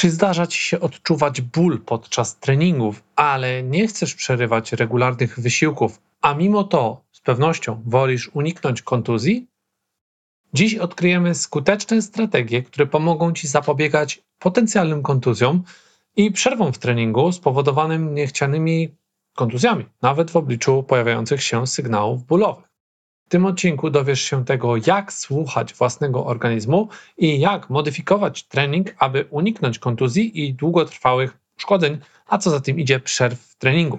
Czy zdarza ci się odczuwać ból podczas treningów, ale nie chcesz przerywać regularnych wysiłków, a mimo to z pewnością wolisz uniknąć kontuzji? Dziś odkryjemy skuteczne strategie, które pomogą ci zapobiegać potencjalnym kontuzjom i przerwom w treningu spowodowanym niechcianymi kontuzjami, nawet w obliczu pojawiających się sygnałów bólowych. W tym odcinku dowiesz się tego, jak słuchać własnego organizmu i jak modyfikować trening, aby uniknąć kontuzji i długotrwałych uszkodzeń, a co za tym idzie przerw w treningu.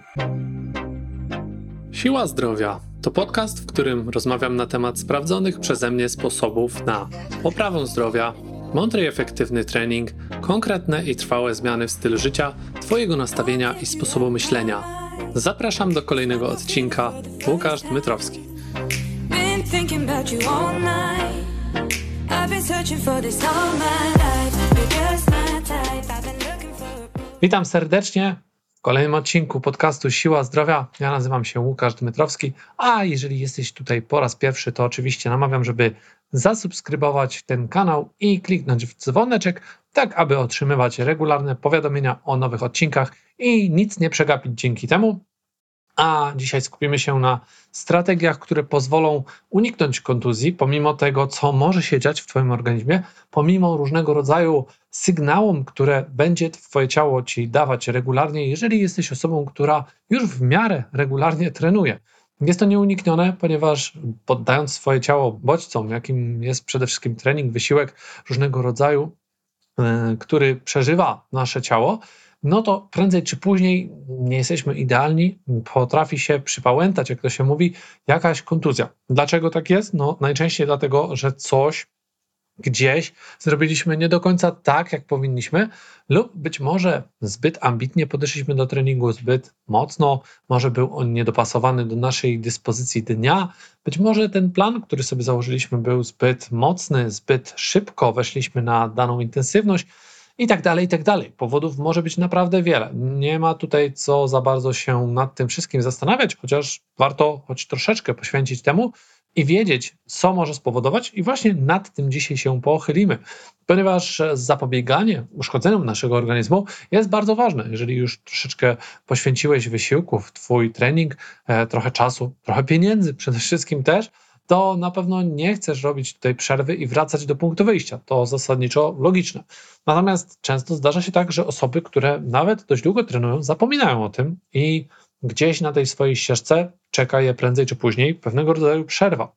Siła zdrowia to podcast, w którym rozmawiam na temat sprawdzonych przeze mnie sposobów na poprawę zdrowia, mądry i efektywny trening, konkretne i trwałe zmiany w stylu życia, Twojego nastawienia i sposobu myślenia. Zapraszam do kolejnego odcinka. Łukasz Dmytrowski. Thinking about you all night. I've been searching for this all my life. You're just my type. I've been looking for Witam serdecznie w kolejnym odcinku podcastu Siła Zdrowia. Ja nazywam się Łukasz Dmytrowski, a jeżeli jesteś tutaj po raz pierwszy, to oczywiście namawiam, żeby zasubskrybować ten kanał i kliknąć w dzwoneczek, tak aby otrzymywać regularne powiadomienia o nowych odcinkach i nic nie przegapić dzięki temu a dzisiaj skupimy się na strategiach, które pozwolą uniknąć kontuzji, pomimo tego, co może się dziać w Twoim organizmie, pomimo różnego rodzaju sygnałom, które będzie Twoje ciało Ci dawać regularnie, jeżeli jesteś osobą, która już w miarę regularnie trenuje. Jest to nieuniknione, ponieważ poddając swoje ciało bodźcom, jakim jest przede wszystkim trening, wysiłek różnego rodzaju, yy, który przeżywa nasze ciało, no to prędzej czy później nie jesteśmy idealni, potrafi się przypałętać, jak to się mówi, jakaś kontuzja. Dlaczego tak jest? No najczęściej dlatego, że coś gdzieś zrobiliśmy nie do końca tak, jak powinniśmy, lub być może zbyt ambitnie podeszliśmy do treningu, zbyt mocno, może był on niedopasowany do naszej dyspozycji dnia, być może ten plan, który sobie założyliśmy, był zbyt mocny, zbyt szybko weszliśmy na daną intensywność i tak dalej, i tak dalej. Powodów może być naprawdę wiele. Nie ma tutaj co za bardzo się nad tym wszystkim zastanawiać, chociaż warto choć troszeczkę poświęcić temu i wiedzieć, co może spowodować, i właśnie nad tym dzisiaj się pochylimy, ponieważ zapobieganie uszkodzeniom naszego organizmu jest bardzo ważne. Jeżeli już troszeczkę poświęciłeś wysiłków, Twój trening, e, trochę czasu, trochę pieniędzy przede wszystkim też, to na pewno nie chcesz robić tutaj przerwy i wracać do punktu wyjścia. To zasadniczo logiczne. Natomiast często zdarza się tak, że osoby, które nawet dość długo trenują, zapominają o tym i gdzieś na tej swojej ścieżce czeka je prędzej czy później pewnego rodzaju przerwa.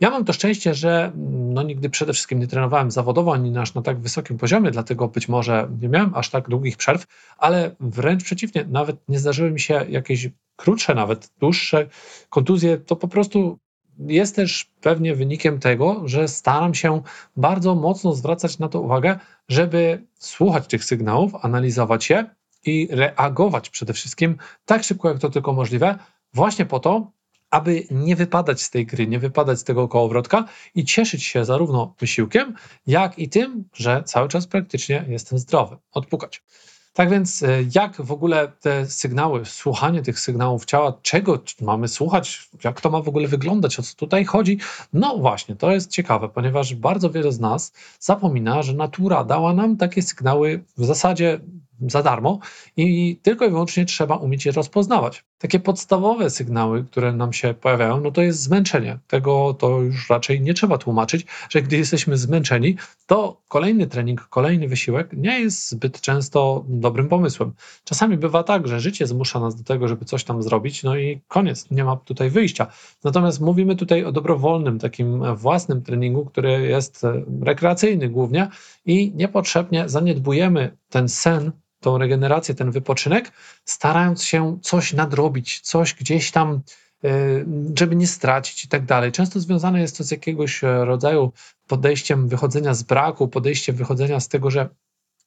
Ja mam to szczęście, że no, nigdy przede wszystkim nie trenowałem zawodowo ani na, na tak wysokim poziomie, dlatego być może nie miałem aż tak długich przerw, ale wręcz przeciwnie, nawet nie zdarzyły mi się jakieś krótsze, nawet dłuższe kontuzje. To po prostu jest też pewnie wynikiem tego, że staram się bardzo mocno zwracać na to uwagę, żeby słuchać tych sygnałów, analizować je i reagować przede wszystkim tak szybko, jak to tylko możliwe, właśnie po to, aby nie wypadać z tej gry, nie wypadać z tego kołowrotka i cieszyć się zarówno wysiłkiem, jak i tym, że cały czas praktycznie jestem zdrowy. Odpukać. Tak więc, e, jak w ogóle te sygnały, słuchanie tych sygnałów ciała, czego mamy słuchać, jak to ma w ogóle wyglądać, o co tutaj chodzi? No właśnie, to jest ciekawe, ponieważ bardzo wiele z nas zapomina, że natura dała nam takie sygnały w zasadzie za darmo i tylko i wyłącznie trzeba umieć je rozpoznawać. Takie podstawowe sygnały, które nam się pojawiają, no to jest zmęczenie. Tego to już raczej nie trzeba tłumaczyć, że gdy jesteśmy zmęczeni, to kolejny trening, kolejny wysiłek nie jest zbyt często dobrym pomysłem. Czasami bywa tak, że życie zmusza nas do tego, żeby coś tam zrobić, no i koniec, nie ma tutaj wyjścia. Natomiast mówimy tutaj o dobrowolnym, takim własnym treningu, który jest rekreacyjny głównie i niepotrzebnie zaniedbujemy ten sen, tą regenerację, ten wypoczynek, starając się coś nadrobić, coś gdzieś tam, e, żeby nie stracić i tak dalej. Często związane jest to z jakiegoś e, rodzaju podejściem wychodzenia z braku, podejściem wychodzenia z tego, że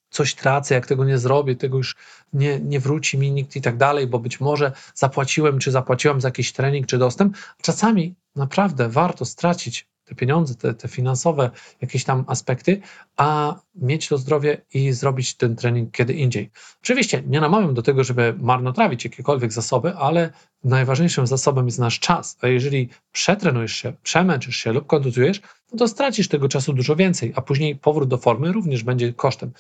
coś tracę, jak tego nie zrobię, tego już nie, nie wróci mi nikt i tak dalej, bo być może zapłaciłem, czy zapłaciłam za jakiś trening, czy dostęp. Czasami naprawdę warto stracić te pieniądze, te, te finansowe jakieś tam aspekty, a mieć to zdrowie i zrobić ten trening kiedy indziej. Oczywiście nie namawiam do tego, żeby marnotrawić jakiekolwiek zasoby, ale najważniejszym zasobem jest nasz czas. A jeżeli przetrenujesz się, przemęczysz się lub kontuzujesz, no to stracisz tego czasu dużo więcej, a później powrót do formy również będzie kosztem.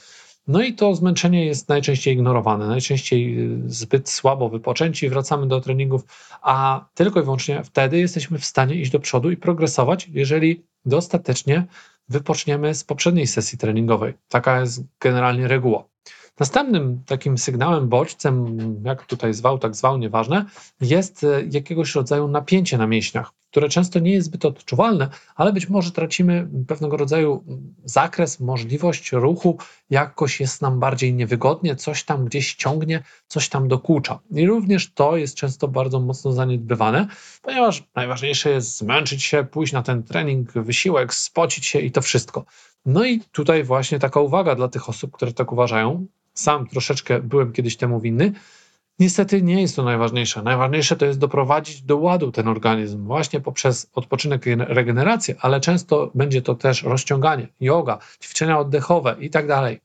No i to zmęczenie jest najczęściej ignorowane, najczęściej y, zbyt słabo wypoczęci, wracamy do treningów, a tylko i wyłącznie wtedy jesteśmy w stanie iść do przodu i progresować, jeżeli dostatecznie wypoczniemy z poprzedniej sesji treningowej. Taka jest generalnie reguła. Następnym takim sygnałem, bodźcem, jak tutaj zwał, tak zwał, nieważne, jest e, jakiegoś rodzaju napięcie na mięśniach, które często nie jest zbyt odczuwalne, ale być może tracimy pewnego rodzaju zakres, możliwość ruchu, jakoś jest nam bardziej niewygodnie, coś tam gdzieś ciągnie, coś tam dokucza. I również to jest często bardzo mocno zaniedbywane, ponieważ najważniejsze jest zmęczyć się, pójść na ten trening, wysiłek, spocić się i to wszystko. No i tutaj właśnie taka uwaga dla tych osób, które tak uważają, sam troszeczkę byłem kiedyś temu winny. Niestety nie jest to najważniejsze. Najważniejsze to jest doprowadzić do ładu ten organizm właśnie poprzez odpoczynek i regenerację, ale często będzie to też rozciąganie, yoga, ćwiczenia oddechowe i tak dalej.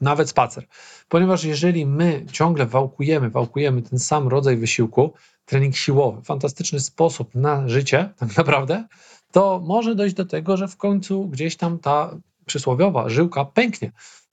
Nawet spacer. Ponieważ jeżeli my ciągle wałkujemy, wałkujemy ten sam rodzaj wysiłku, trening siłowy, fantastyczny sposób na życie, tak naprawdę, to może dojść do tego, że w końcu gdzieś tam ta przysłowiowa żyłka pęknie.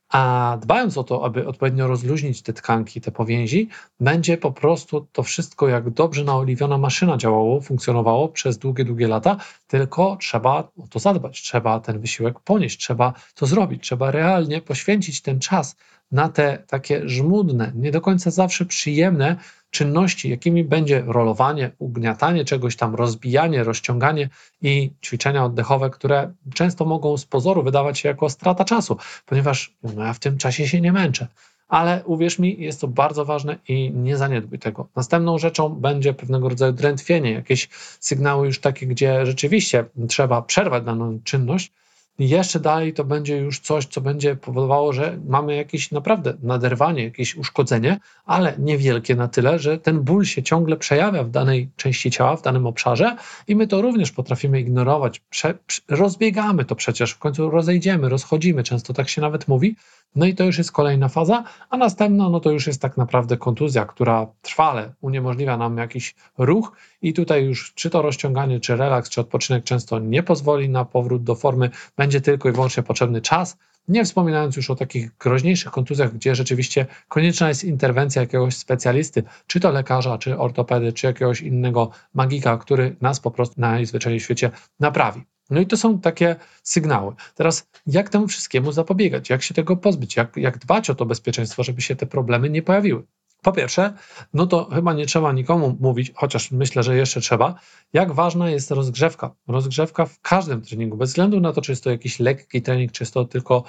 A dbając o to, aby odpowiednio rozluźnić te tkanki, te powięzi, będzie po prostu to wszystko jak dobrze naoliwiona maszyna działało, funkcjonowało przez długie, długie lata, tylko trzeba o to zadbać, trzeba ten wysiłek ponieść, trzeba to zrobić, trzeba realnie poświęcić ten czas na te takie żmudne, nie do końca zawsze przyjemne czynności, jakimi będzie rolowanie, ugniatanie czegoś tam, rozbijanie, rozciąganie i ćwiczenia oddechowe, które często mogą z pozoru wydawać się jako strata czasu, ponieważ no, ja w tym czasie się nie męczę. Ale uwierz mi, jest to bardzo ważne i nie zaniedbuj tego. Następną rzeczą będzie pewnego rodzaju drętwienie, jakieś sygnały już takie, gdzie rzeczywiście trzeba przerwać daną czynność, jeszcze dalej to będzie już coś, co będzie powodowało, że mamy jakieś naprawdę naderwanie, jakieś uszkodzenie, ale niewielkie na tyle, że ten ból się ciągle przejawia w danej części ciała, w danym obszarze i my to również potrafimy ignorować. Prze, rozbiegamy to przecież, w końcu rozejdziemy, rozchodzimy, często tak się nawet mówi. No i to już jest kolejna faza, a następna, no to już jest tak naprawdę kontuzja, która trwale uniemożliwia nam jakiś ruch. I tutaj już czy to rozciąganie, czy relaks, czy odpoczynek często nie pozwoli na powrót do formy, będzie tylko i wyłącznie potrzebny czas, nie wspominając już o takich groźniejszych kontuzjach, gdzie rzeczywiście konieczna jest interwencja jakiegoś specjalisty, czy to lekarza, czy ortopedy, czy jakiegoś innego magika, który nas po prostu najzwyczajniej w świecie naprawi. No i to są takie sygnały. Teraz, jak temu wszystkiemu zapobiegać? Jak się tego pozbyć? Jak, jak dbać o to bezpieczeństwo, żeby się te problemy nie pojawiły? Po pierwsze, no to chyba nie trzeba nikomu mówić, chociaż myślę, że jeszcze trzeba, jak ważna jest rozgrzewka. Rozgrzewka w każdym treningu, bez względu na to, czy jest to jakiś lekki trening, czy jest to tylko,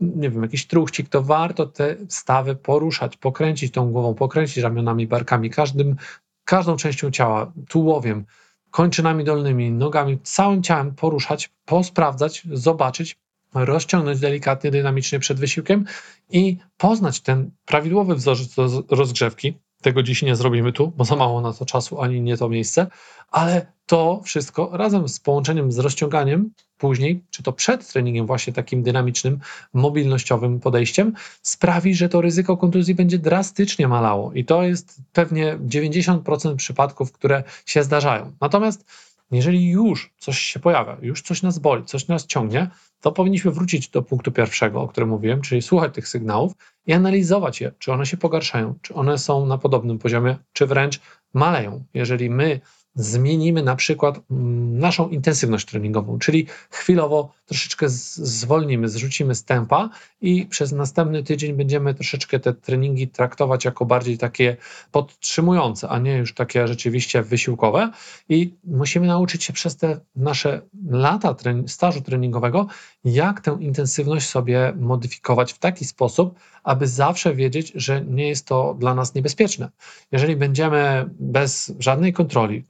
nie wiem, jakiś truchcik, to warto te stawy poruszać, pokręcić tą głową, pokręcić ramionami, barkami, każdym, każdą częścią ciała, tułowiem, kończynami dolnymi, nogami, całym ciałem poruszać, posprawdzać, zobaczyć, rozciągnąć delikatnie, dynamicznie przed wysiłkiem i poznać ten prawidłowy wzorzec rozgrzewki. Tego dziś nie zrobimy tu, bo za mało na to czasu, ani nie to miejsce, ale to wszystko razem z połączeniem z rozciąganiem później, czy to przed treningiem, właśnie takim dynamicznym, mobilnościowym podejściem, sprawi, że to ryzyko kontuzji będzie drastycznie malało. I to jest pewnie 90% przypadków, które się zdarzają. Natomiast jeżeli już coś się pojawia, już coś nas boli, coś nas ciągnie, to powinniśmy wrócić do punktu pierwszego, o którym mówiłem, czyli słuchać tych sygnałów i analizować je, czy one się pogarszają, czy one są na podobnym poziomie, czy wręcz maleją. Jeżeli my zmienimy na przykład mm, naszą intensywność treningową, czyli chwilowo troszeczkę zwolnimy, zrzucimy z tempa i przez następny tydzień będziemy troszeczkę te treningi traktować jako bardziej takie podtrzymujące, a nie już takie rzeczywiście wysiłkowe. I musimy nauczyć się przez te nasze lata stażu treningowego, jak tę intensywność sobie modyfikować w taki sposób, aby zawsze wiedzieć, że nie jest to dla nas niebezpieczne. Jeżeli będziemy bez żadnej kontroli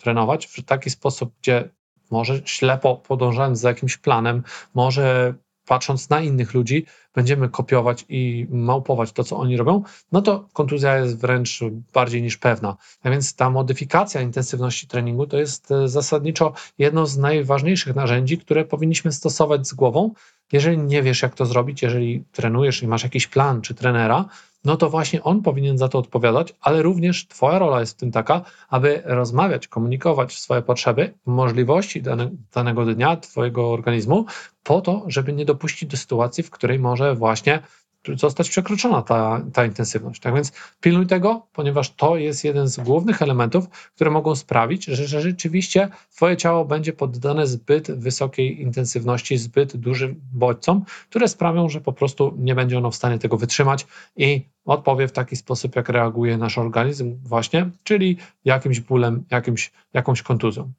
w taki sposób, gdzie może ślepo podążając za jakimś planem, może patrząc na innych ludzi, będziemy kopiować i małpować to, co oni robią, no to kontuzja jest wręcz bardziej niż pewna. A więc ta modyfikacja intensywności treningu to jest e, zasadniczo jedno z najważniejszych narzędzi, które powinniśmy stosować z głową. Jeżeli nie wiesz, jak to zrobić, jeżeli trenujesz i masz jakiś plan czy trenera, no to właśnie on powinien za to odpowiadać, ale również Twoja rola jest w tym taka, aby rozmawiać, komunikować swoje potrzeby, możliwości dane, danego dnia Twojego organizmu, po to, żeby nie dopuścić do sytuacji, w której może właśnie zostać przekroczona ta, ta intensywność. Tak więc pilnuj tego, ponieważ to jest jeden z głównych elementów, które mogą sprawić, że, że rzeczywiście Twoje ciało będzie poddane zbyt wysokiej intensywności, zbyt dużym bodźcom, które sprawią, że po prostu nie będzie ono w stanie tego wytrzymać i odpowie w taki sposób, jak reaguje nasz organizm, właśnie, czyli jakimś bólem, jakimś, jakąś kontuzją.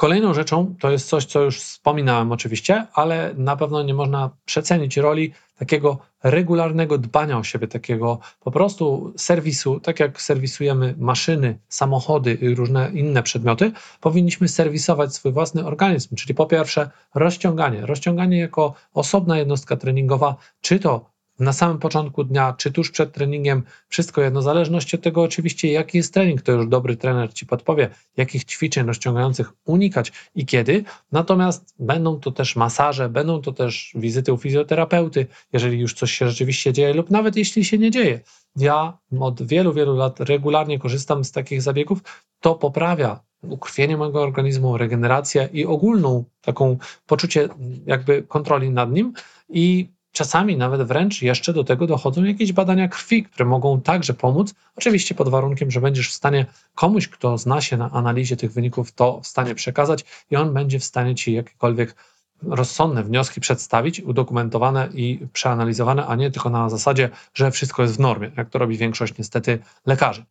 Kolejną rzeczą to jest coś, co już wspominałem oczywiście, ale na pewno nie można przecenić roli takiego regularnego dbania o siebie, takiego po prostu serwisu, tak jak serwisujemy maszyny, samochody i różne inne przedmioty, powinniśmy serwisować swój własny organizm, czyli po pierwsze rozciąganie. Rozciąganie jako osobna jednostka treningowa, czy to na samym początku dnia, czy tuż przed treningiem, wszystko jedno, w zależności od tego oczywiście, jaki jest trening, to już dobry trener Ci podpowie, jakich ćwiczeń rozciągających unikać i kiedy. Natomiast będą to też masaże, będą to też wizyty u fizjoterapeuty, jeżeli już coś się rzeczywiście dzieje, lub nawet jeśli się nie dzieje. Ja od wielu, wielu lat regularnie korzystam z takich zabiegów, to poprawia ukrwienie mojego organizmu, regenerację i ogólną taką poczucie jakby kontroli nad nim i Czasami nawet wręcz jeszcze do tego dochodzą jakieś badania krwi, które mogą także pomóc, oczywiście pod warunkiem, że będziesz w stanie komuś, kto zna się na analizie tych wyników, to w stanie przekazać i on będzie w stanie ci jakiekolwiek rozsądne wnioski przedstawić, udokumentowane i przeanalizowane, a nie tylko na zasadzie, że wszystko jest w normie, jak to robi większość niestety lekarzy.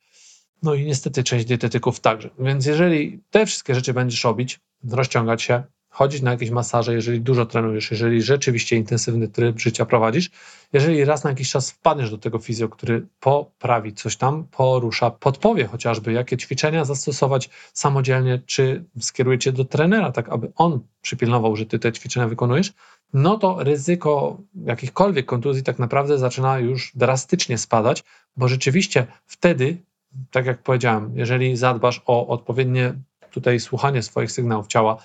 No i niestety część dietetyków także. Więc jeżeli te wszystkie rzeczy będziesz robić, rozciągać się, chodzić na jakieś masaże, jeżeli dużo trenujesz, jeżeli rzeczywiście intensywny tryb życia prowadzisz, jeżeli raz na jakiś czas wpadniesz do tego fizjo, który poprawi coś tam, porusza, podpowie chociażby, jakie ćwiczenia zastosować samodzielnie, czy skieruje cię do trenera, tak aby on przypilnował, że ty te ćwiczenia wykonujesz, no to ryzyko jakichkolwiek kontuzji tak naprawdę zaczyna już drastycznie spadać, bo rzeczywiście wtedy, tak jak powiedziałem, jeżeli zadbasz o odpowiednie tutaj słuchanie swoich sygnałów ciała,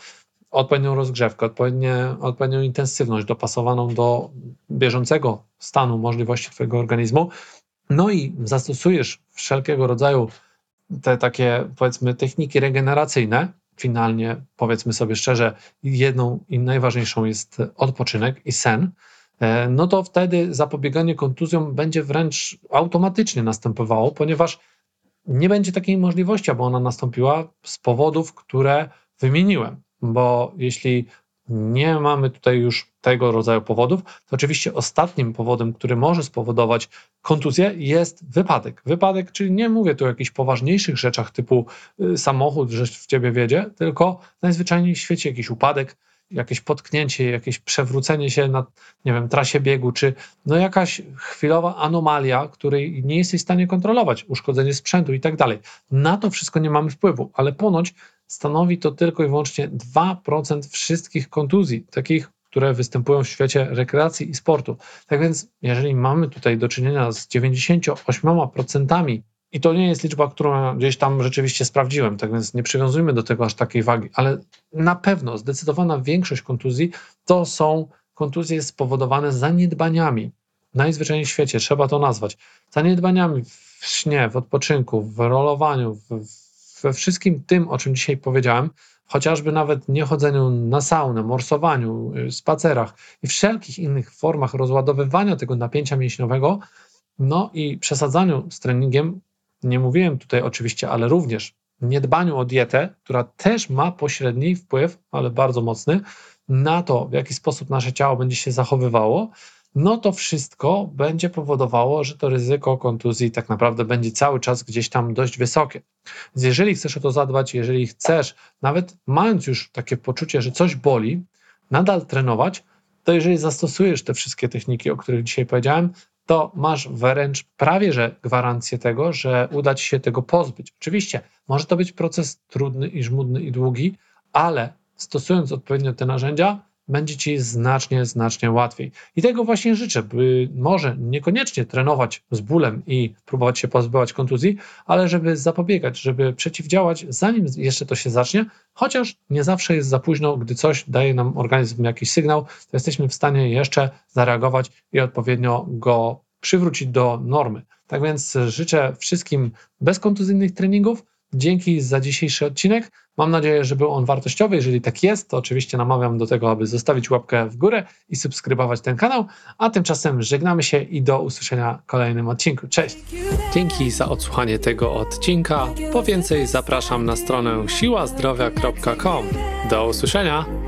odpowiednią rozgrzewkę, odpowiednie, odpowiednią intensywność dopasowaną do bieżącego stanu możliwości Twojego organizmu, no i zastosujesz wszelkiego rodzaju te takie, powiedzmy, techniki regeneracyjne, finalnie, powiedzmy sobie szczerze, jedną i najważniejszą jest odpoczynek i sen, e, no to wtedy zapobieganie kontuzjom będzie wręcz automatycznie następowało, ponieważ nie będzie takiej możliwości, aby ona nastąpiła z powodów, które wymieniłem bo jeśli nie mamy tutaj już tego rodzaju powodów, to oczywiście ostatnim powodem, który może spowodować kontuzję, jest wypadek. Wypadek, czyli nie mówię tu o jakichś poważniejszych rzeczach typu y, samochód, że w ciebie wiedzie, tylko najzwyczajniej w świecie jakiś upadek, jakieś potknięcie, jakieś przewrócenie się na, nie wiem, trasie biegu, czy no jakaś chwilowa anomalia, której nie jesteś w stanie kontrolować, uszkodzenie sprzętu i tak dalej. Na to wszystko nie mamy wpływu, ale ponoć stanowi to tylko i wyłącznie 2% wszystkich kontuzji, takich, które występują w świecie rekreacji i sportu. Tak więc, jeżeli mamy tutaj do czynienia z 98%, i to nie jest liczba, którą gdzieś tam rzeczywiście sprawdziłem, tak więc nie przywiązujmy do tego aż takiej wagi, ale na pewno zdecydowana większość kontuzji to są kontuzje spowodowane zaniedbaniami. Najzwyczajniej w świecie trzeba to nazwać. Zaniedbaniami w śnie, w odpoczynku, w rolowaniu, w, we wszystkim tym, o czym dzisiaj powiedziałem, chociażby nawet niechodzeniu na saunę, morsowaniu, y, spacerach i wszelkich innych formach rozładowywania tego napięcia mięśniowego, no i przesadzaniu z treningiem, nie mówiłem tutaj oczywiście, ale również niedbaniu o dietę, która też ma pośredni wpływ, ale bardzo mocny, na to, w jaki sposób nasze ciało będzie się zachowywało, no to wszystko będzie powodowało, że to ryzyko kontuzji tak naprawdę będzie cały czas gdzieś tam dość wysokie. Więc jeżeli chcesz o to zadbać, jeżeli chcesz, nawet mając już takie poczucie, że coś boli, nadal trenować, to jeżeli zastosujesz te wszystkie techniki, o których dzisiaj powiedziałem, to masz wręcz prawie że gwarancję tego, że uda ci się tego pozbyć. Oczywiście może to być proces trudny i żmudny i długi, ale stosując odpowiednio te narzędzia, będzie ci znacznie, znacznie łatwiej. I tego właśnie życzę, by może niekoniecznie trenować z bólem i próbować się pozbywać kontuzji, ale żeby zapobiegać, żeby przeciwdziałać, zanim jeszcze to się zacznie, chociaż nie zawsze jest za późno, gdy coś daje nam organizm jakiś sygnał, to jesteśmy w stanie jeszcze zareagować i odpowiednio go przywrócić do normy. Tak więc życzę wszystkim bezkontuzyjnych treningów, Dzięki za dzisiejszy odcinek. Mam nadzieję, że był on wartościowy. Jeżeli tak jest, to oczywiście namawiam do tego, aby zostawić łapkę w górę i subskrybować ten kanał. A tymczasem żegnamy się i do usłyszenia w kolejnym odcinku. Cześć! Dzięki za odsłuchanie tego odcinka. Po więcej zapraszam na stronę siłazdrowia.com. Do usłyszenia!